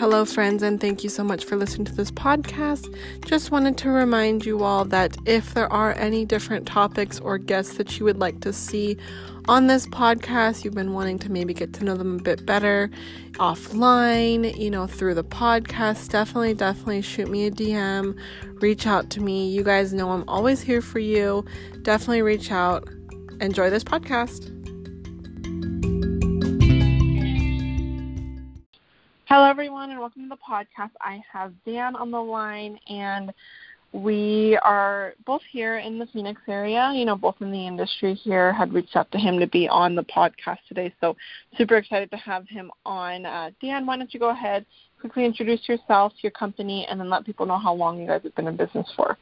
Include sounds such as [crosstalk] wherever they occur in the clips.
Hello, friends, and thank you so much for listening to this podcast. Just wanted to remind you all that if there are any different topics or guests that you would like to see on this podcast, you've been wanting to maybe get to know them a bit better offline, you know, through the podcast, definitely, definitely shoot me a DM, reach out to me. You guys know I'm always here for you. Definitely reach out. Enjoy this podcast. Hello, everyone, and welcome to the podcast. I have Dan on the line, and we are both here in the Phoenix area, you know, both in the industry here, had reached out to him to be on the podcast today. So, super excited to have him on. Uh, Dan, why don't you go ahead, quickly introduce yourself, your company, and then let people know how long you guys have been in business for.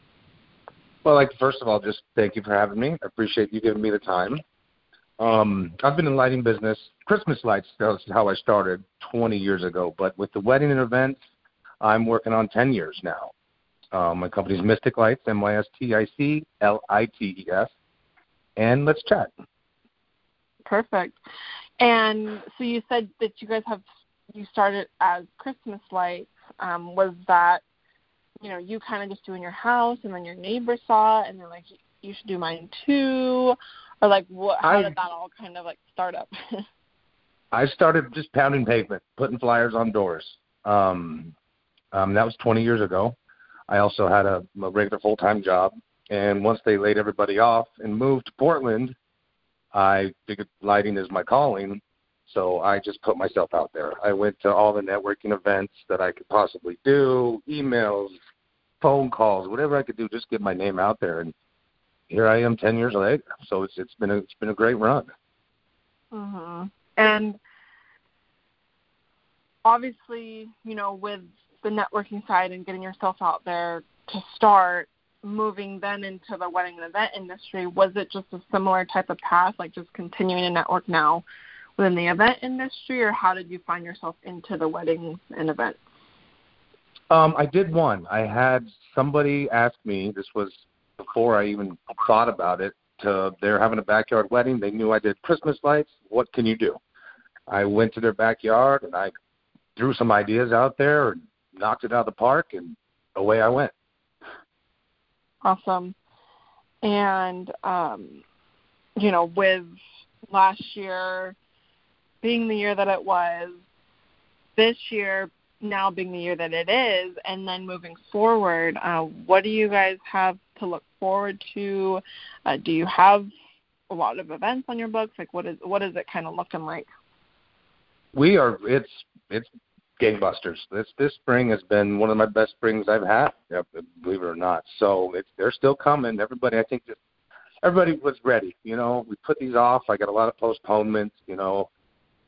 Well, like first of all, just thank you for having me. I appreciate you giving me the time. Um, I've been in lighting business. Christmas lights that's how I started 20 years ago. But with the wedding and events, I'm working on 10 years now. Um, my company's Mystic Lites, M-Y-S-T-I-C-L-I-T-E-S. And let's chat. Perfect. And so you said that you guys have you started as Christmas lights. Um, was that you know you kind of just doing your house, and then your neighbor saw it, and they're like, you should do mine too, or like what? How I, did that all kind of like start up? [laughs] I started just pounding pavement, putting flyers on doors. Um, um, that was 20 years ago. I also had a, a regular full time job, and once they laid everybody off and moved to Portland, I figured lighting is my calling. So I just put myself out there. I went to all the networking events that I could possibly do, emails, phone calls, whatever I could do, just get my name out there. And here I am ten years later. So it's it's been a it's been a great run. Mhm. And obviously, you know, with the networking side and getting yourself out there to start moving then into the wedding and event industry, was it just a similar type of path, like just continuing to network now within the event industry, or how did you find yourself into the weddings and events? Um, I did one. I had somebody ask me. This was before I even thought about it. To they're having a backyard wedding. They knew I did Christmas lights. What can you do? I went to their backyard and I threw some ideas out there and knocked it out of the park, and away I went. Awesome. And um, you know, with last year being the year that it was, this year now being the year that it is, and then moving forward, uh, what do you guys have to look forward to? Uh, do you have a lot of events on your books? Like, what is what is it kind of looking like? We are. It's it's gangbusters. This this spring has been one of my best springs I've had. Believe it or not. So it's they're still coming. Everybody, I think, just everybody was ready. You know, we put these off. I got a lot of postponements. You know,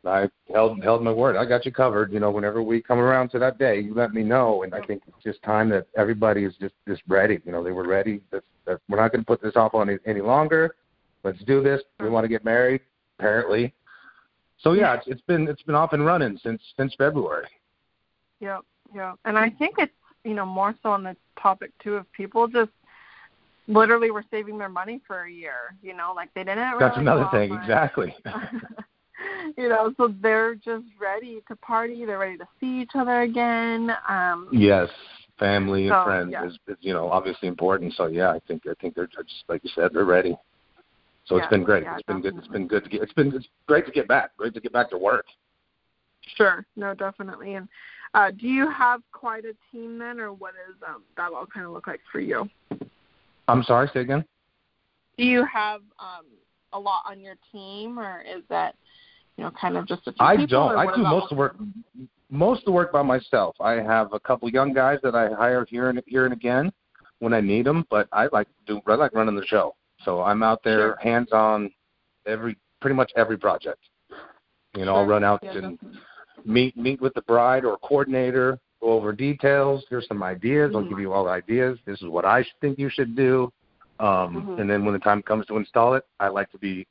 I held held my word. I got you covered. You know, whenever we come around to that day, you let me know. And I think it's just time that everybody is just just ready. You know, they were ready. That's, that we're not going to put this off on any, any longer. Let's do this. We want to get married. Apparently, so yeah, it's, it's been it's been off and running since since February. Yep, yeah, and I think it's you know more so on the topic too of people just literally were saving their money for a year. You know, like they didn't. That's another thing, exactly. [laughs] [laughs] [laughs] you know, so they're just ready to party. They're ready to see each other again. Um, yes, family and so, friends yeah. is, is, you know obviously important. So yeah, I think I think they're just like you said, they're ready. So yeah, it's been great. Yeah, it's been definitely. good. It's been good to get. It's been it's great to get back. Great to get back to work. Sure. No, definitely. And uh, do you have quite a team then, or what is um, that all kind of look like for you? I'm sorry. Say again. Do you have um, a lot on your team, or is that you know, kind of just a few I people, don't. I do most of the work. Most of the work by myself. I have a couple young guys that I hire here and here and again when I need them. But I like do. I like running the show. So I'm out there, sure. hands on, every pretty much every project. You know, sure. I'll run out yeah, and definitely. meet meet with the bride or coordinator, go over details. Here's some ideas. Mm-hmm. I'll give you all the ideas. This is what I think you should do. Um, mm-hmm. And then when the time comes to install it, I like to be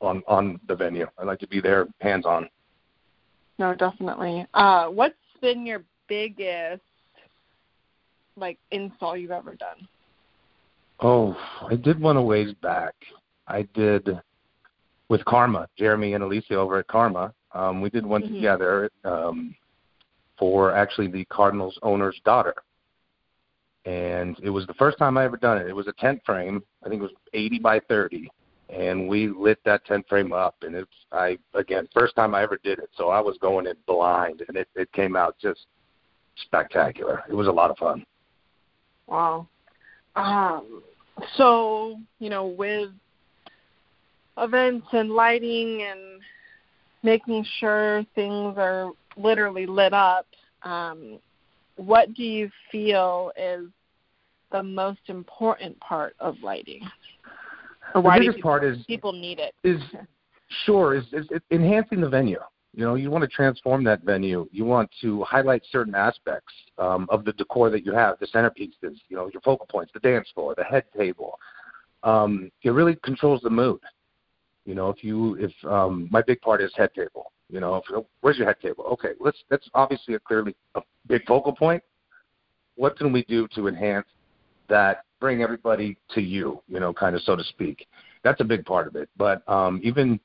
on on the venue. I'd like to be there, hands on. No, definitely. Uh, what's been your biggest like install you've ever done? Oh, I did one a ways back. I did with Karma, Jeremy and Alicia over at Karma. Um, we did one mm-hmm. together. Um, for actually the Cardinals owner's daughter. And it was the first time I ever done it. It was a tent frame. I think it was 80 by 30, and we lit that tent frame up. And it's I again first time I ever did it, so I was going in blind, and it it came out just spectacular. It was a lot of fun. Wow. Um, so you know with events and lighting and making sure things are literally lit up, um, what do you feel is the most important part of lighting? Or why the biggest people, part is people need it? Is [laughs] sure is, is, is enhancing the venue. You know, you want to transform that venue. You want to highlight certain aspects um, of the decor that you have, the centerpieces, you know, your focal points, the dance floor, the head table. Um, it really controls the mood. You know, if you if um, my big part is head table. You know, if, where's your head table? Okay, let's that's obviously a clearly a big focal point. What can we do to enhance that? Bring everybody to you. You know, kind of so to speak. That's a big part of it. But um, even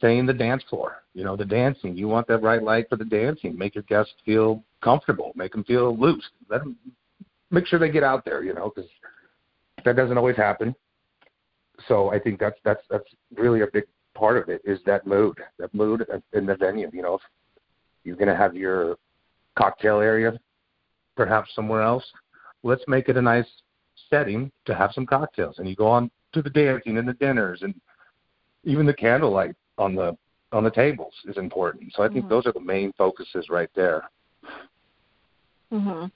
saying the dance floor, you know, the dancing. You want that right light for the dancing. Make your guests feel comfortable. Make them feel loose. Let them make sure they get out there. You know, because that doesn't always happen so I think that's that's that's really a big part of it is that mood, that mood in the venue. You know, if you're going to have your cocktail area, perhaps somewhere else, let's make it a nice setting to have some cocktails. And you go on to the dancing and the dinners and even the candlelight on the on the tables is important. So I think mm-hmm. those are the main focuses right there. Mhm.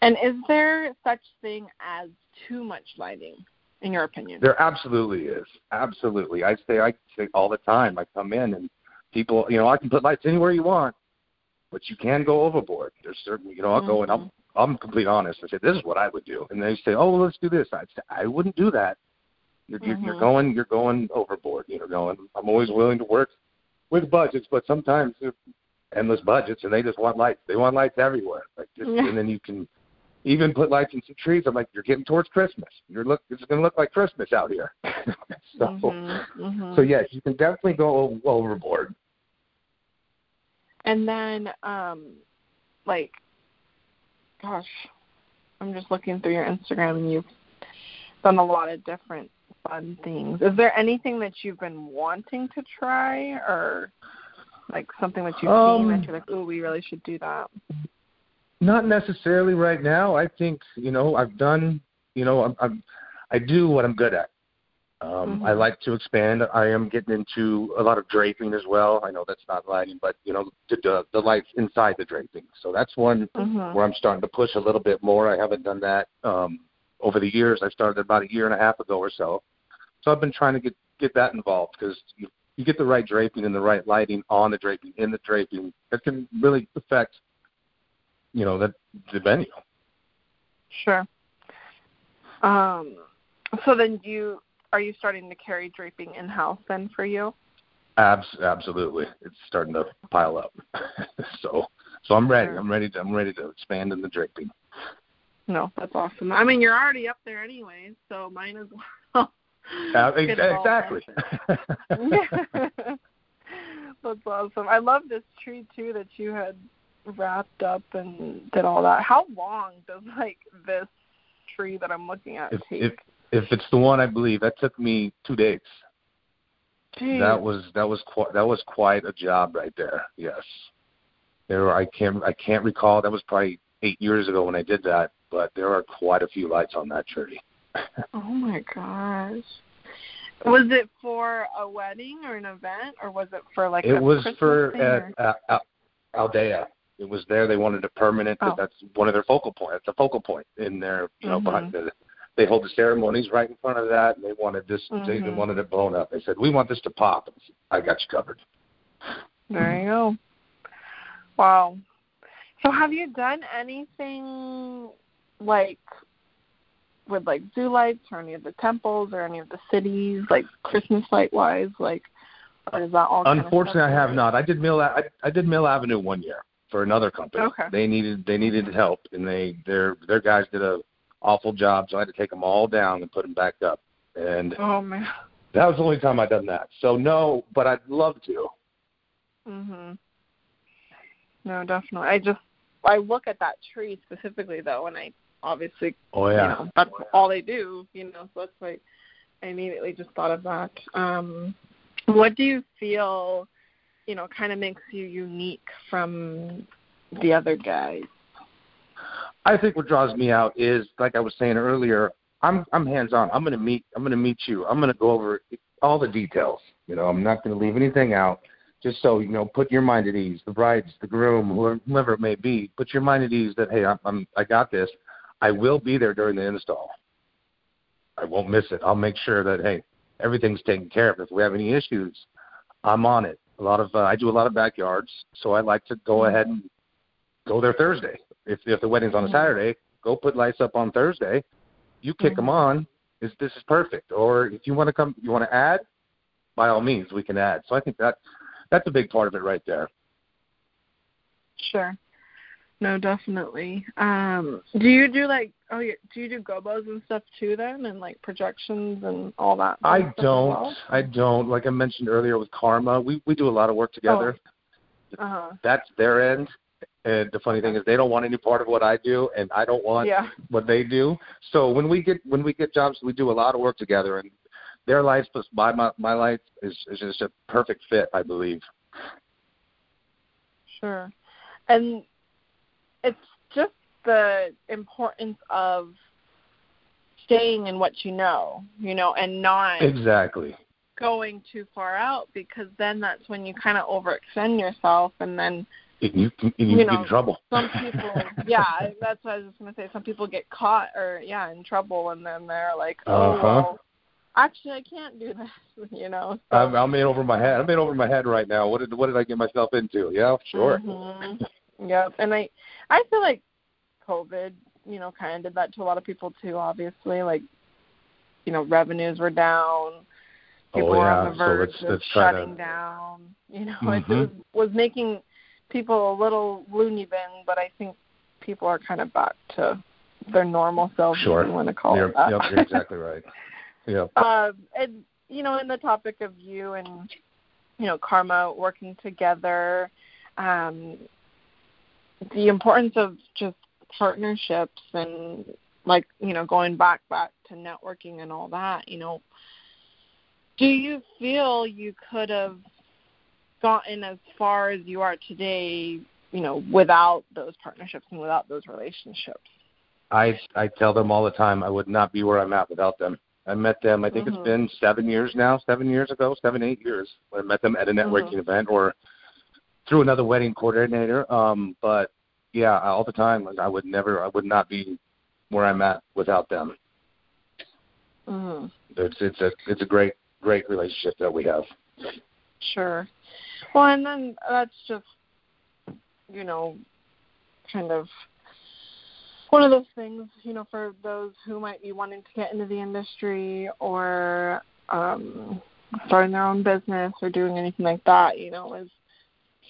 And is there such thing as too much lighting? in your opinion? There absolutely is. Absolutely. I say I say all the time. I come in and people, you know, I can put lights anywhere you want, but you can go overboard. There's certain, you know, I'll mm-hmm. go and mm-hmm. I'm complete honest. I say this is what I would do, and they say, oh, well, let's do this. I'd say I wouldn't do that. You're, mm-hmm. you're going you're going overboard. You're going. I'm always willing to work with budgets, but sometimes endless budgets, and they just want lights. They want lights everywhere. Like just, yeah. and then you can even put lights in some trees. I'm like, you're getting towards Christmas. You're look. It's going to look like Christmas out here. [laughs] so, mm-hmm, mm-hmm. so yes, you can definitely go overboard. And then, um, like, gosh, I'm just looking through your Instagram, and you've done a lot of different fun things. Is there anything that you've been wanting to try, or like something that you've um, seen that you're like, oh, we really should do that? Not necessarily right now. I think you know I've done you know I'm, I'm I do what I'm good at. Um, mm-hmm. I like to expand. I am getting into a lot of draping as well. I know that's not lighting, but you know the the, the lights inside the draping. So that's one mm-hmm. where I'm starting to push a little bit more. I haven't done that um, over the years. I started about a year and a half ago or so. So I've been trying to get get that involved because you you get the right draping and the right lighting on the draping in the draping. It can really affect you know that the venue. Sure. Um, so then you are you starting to carry draping in house then for you? Abs- absolutely, it's starting to pile up. [laughs] so so I'm ready. I'm ready to I'm ready to expand in the draping. No, that's awesome. I mean, you're already up there anyway, so mine as well. [laughs] Uh, exactly. [laughs] that's awesome. I love this tree too that you had wrapped up and did all that. How long does like this tree that I'm looking at if, take? If if it's the one I believe, that took me two days. Jeez. That was that was quite that was quite a job right there. Yes, there were, I can't I can't recall. That was probably eight years ago when I did that, but there are quite a few lights on that tree. [laughs] oh my gosh. Was it for a wedding or an event, or was it for like? It was Christmas for at, uh, Aldea it was there. They wanted a permanent. Oh. That's one of their focal points. It's a focal point in their, you know, mm-hmm. behind the. They hold the ceremonies right in front of that, and they wanted this. Mm-hmm. They wanted it blown up. They said, "We want this to pop." I got you covered. There you go. Wow. So, have you done anything like with like zoo lights or any of the temples or any of the cities, like Christmas light wise? Like, or is that all? Unfortunately, I have not. I did Mill. I, I did Mill Avenue one year for another company. Okay. They needed they needed help, and they their their guys did a awful job, so I had to take them all down and put them back up. And oh man, that was the only time I'd done that. So no, but I'd love to. Mhm. No, definitely. I just I look at that tree specifically though, and I obviously Oh yeah. you know that's all they do, you know. So that's why I immediately just thought of that. Um, what do you feel, you know, kind of makes you unique from the other guys? I think what draws me out is, like I was saying earlier, I'm I'm hands on. I'm gonna meet I'm gonna meet you. I'm gonna go over all the details. You know, I'm not gonna leave anything out. Just so you know, put your mind at ease. The brides, the groom, whoever, it may be, put your mind at ease that hey, I'm, I'm I got this. I will be there during the install. I won't miss it. I'll make sure that hey, everything's taken care of. If we have any issues, I'm on it. A lot of uh, I do a lot of backyards, so I like to go ahead and go there Thursday. If if the wedding's on a Saturday, go put lights up on Thursday. You kick them on. Is this is perfect? Or if you want to come, you want to add, by all means, we can add. So I think that that's a big part of it right there. Sure. No, definitely. Um, do you do like oh yeah, do you do gobos and stuff too then and like projections and all that? I don't. well? I don't. Like I mentioned earlier with Karma, we we do a lot of work together. Uh-huh. That's their end. And the funny thing is, they don't want any part of what I do, and I don't want Yeah. what they do. So when we get when we get jobs, we do a lot of work together, and their life plus my my, my life is is just a perfect fit, I believe. Sure. And it's just the importance of staying in what you know, you know, and not Exactly. going too far out because then that's when you kind of overextend yourself and then And you can and you, You get know, in trouble. some [laughs] people yeah that's what i was just going to say some people get caught or yeah in trouble and then they're like oh Uh-huh. well, actually i can't do this [laughs] you know so, I'm, I'm in over my head. I'm in over my head right now. What did what did I get myself into? Yeah, sure. mhm. yep and i i feel like covid you know kind of did that to a lot of people too obviously like you know revenues were down people Oh, were yeah. on the So let's- let's try to- down you know [laughs] it Mhm. was was making people a little loony bin but i think people are kind of back to their normal selves Sure. if you want to call You're, it that yep, you're exactly right. [laughs] Yep. um, and you know, in the topic of you and you know, karma working together, um, the importance of just partnerships and like you know, going back back to networking and all that. You know, do you feel you could have gotten as far as you are today? You know, without those partnerships and without those relationships. I I tell them all the time I would not be where I'm at without them. I met them. I think Mhm. it's been seven years now, seven years ago, seven eight years. When I met them at a networking Mhm. event or through another wedding coordinator. Um, but yeah, all the time I would never, I would not be where I'm at without them. Mm-hmm. It's it's a it's a great great relationship that we have. Sure. Well, and then that's just, you know, kind of one of those things, you know, for those who might be wanting to get into the industry or um, starting their own business or doing anything like that, you know, is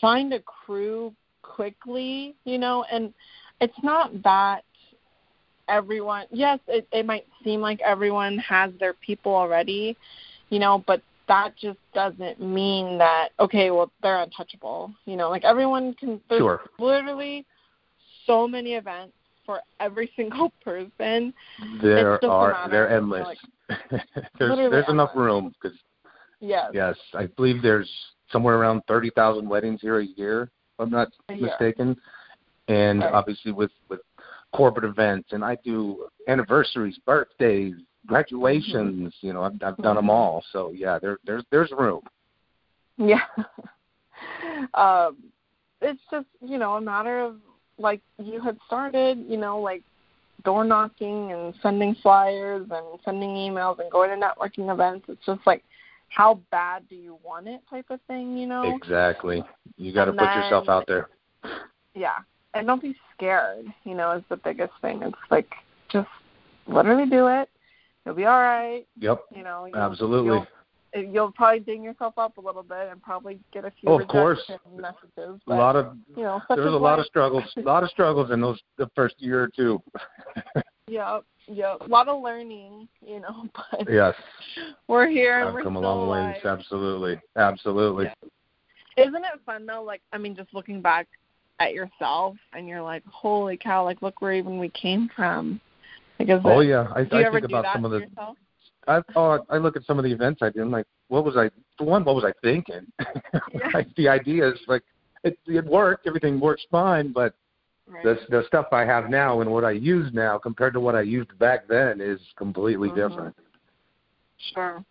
find a crew quickly, you know, and it's not that everyone, yes, it, it might seem like everyone has their people already, you know, but that just doesn't mean that okay, well they're untouchable. You know, like everyone can. There's Sure. literally so many events for every [laughs] single person. There are they're endless. like, [laughs] there's there's enough room because Yes. yes, I believe there's somewhere around thirty thousand weddings here a year, if I'm not mistaken. And Right. obviously with with corporate events, and I do anniversaries, birthdays, graduations. You know, I've I've done them all. So yeah, there there's there's room. Yeah. [laughs] um, it's just you know a matter of like you had started, you know, like door knocking and sending flyers and sending emails and going to networking events. It's just like how bad do you want it type of thing, you know? Exactly. You got to put yourself out there. Yeah. And don't be scared, you know, is the biggest thing. It's like just literally do it. You'll be all right. Yep. You know, you'll, Absolutely. You'll, you'll probably ding yourself up a little bit and probably get a few Oh, of course. messages. A lot of you know, such there's is a lot of struggles, a lot of struggles in those the first year or two. Yeah, yeah, a lot of learning, you know, [laughs] but yes, we're here I've we're come a long alive. ways. Absolutely, absolutely. Yeah. Isn't it fun though? Like, I mean, just looking back at yourself and you're like, holy cow, like look where even we came from. Is oh yeah, I, do you I ever think do about that some of the. yourself? I oh, I look at some of the events I did. I'm like, what was I? For one, what was I thinking? [laughs] Yeah. like the ideas, like it it worked, everything works fine, but Right. the the stuff I have now and what I use now compared to what I used back then is completely Mhm. different. Sure.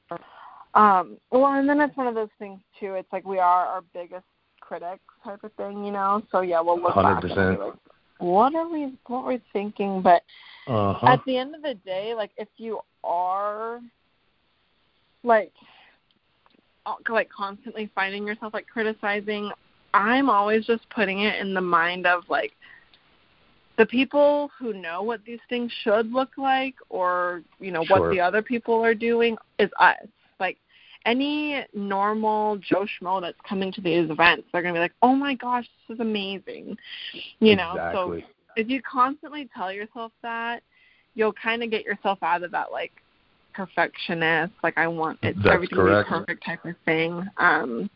Um, well, and then it's one of those things too. It's like we are our biggest critics, type of thing, you know. So yeah, we'll look back and 100%. What are we, what were we thinking? But Uh at the end of the day, like if you are like uh, like constantly finding yourself like criticizing, I'm always just putting it in the mind of like the people who know what these things should look like or you know what the other people are doing is us. Any normal Joe Schmo that's coming to these events, they're gonna be like, "Oh my gosh, this is amazing," you know. So if you constantly tell yourself that, you'll kind of get yourself out of that like perfectionist, like I want it That's everything correct. to be perfect type of thing. Um,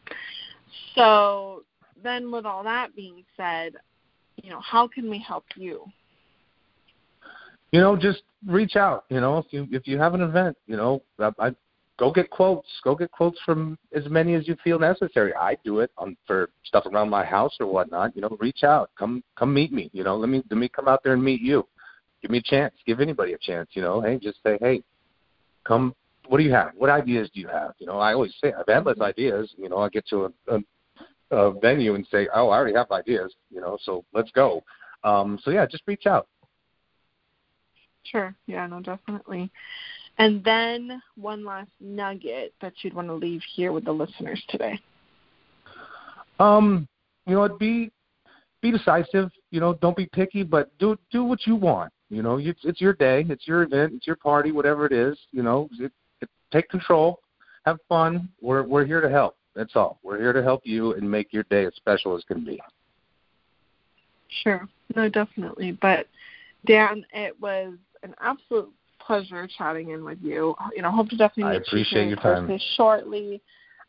so then, with all that being said, you know, how can we help you? you know, just reach out. You know, if you if you have an event, you know, I, I go get quotes. Go get quotes from as many as you feel necessary. I do it on for stuff around my house or whatnot. You know, reach out. Come come meet me. You know, let me let me come out there and meet you. Give me a chance. Give anybody a chance. You know, hey, just say, hey, come. What do you have? What ideas do you have? You know, I always say I've endless ideas. You know, I get to a, a, a venue and say, oh, I already have ideas. You know, so let's go. Um, so yeah, just reach out. Sure. Yeah, no, definitely. And then one last nugget that you'd want to leave here with the listeners today. Um, you know, be be decisive. You know, don't be picky, but do do what you want. You know, it's it's your day, it's your event, it's your party, whatever it is. You know, it, it, take control, have fun. We're we're here to help. That's all. We're here to help you and make your day as special as can be. Sure. No, definitely. But Dan, it was an absolute pleasure chatting in with you. You know, hope to definitely meet I appreciate you your time. shortly.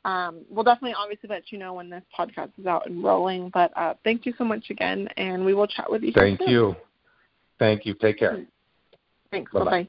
Um, we'll definitely obviously let you know when this podcast is out and rolling. But uh, thank you so much again, and we will chat with you. Thank soon. you. Thank you. Take care. Thanks. Bye bye.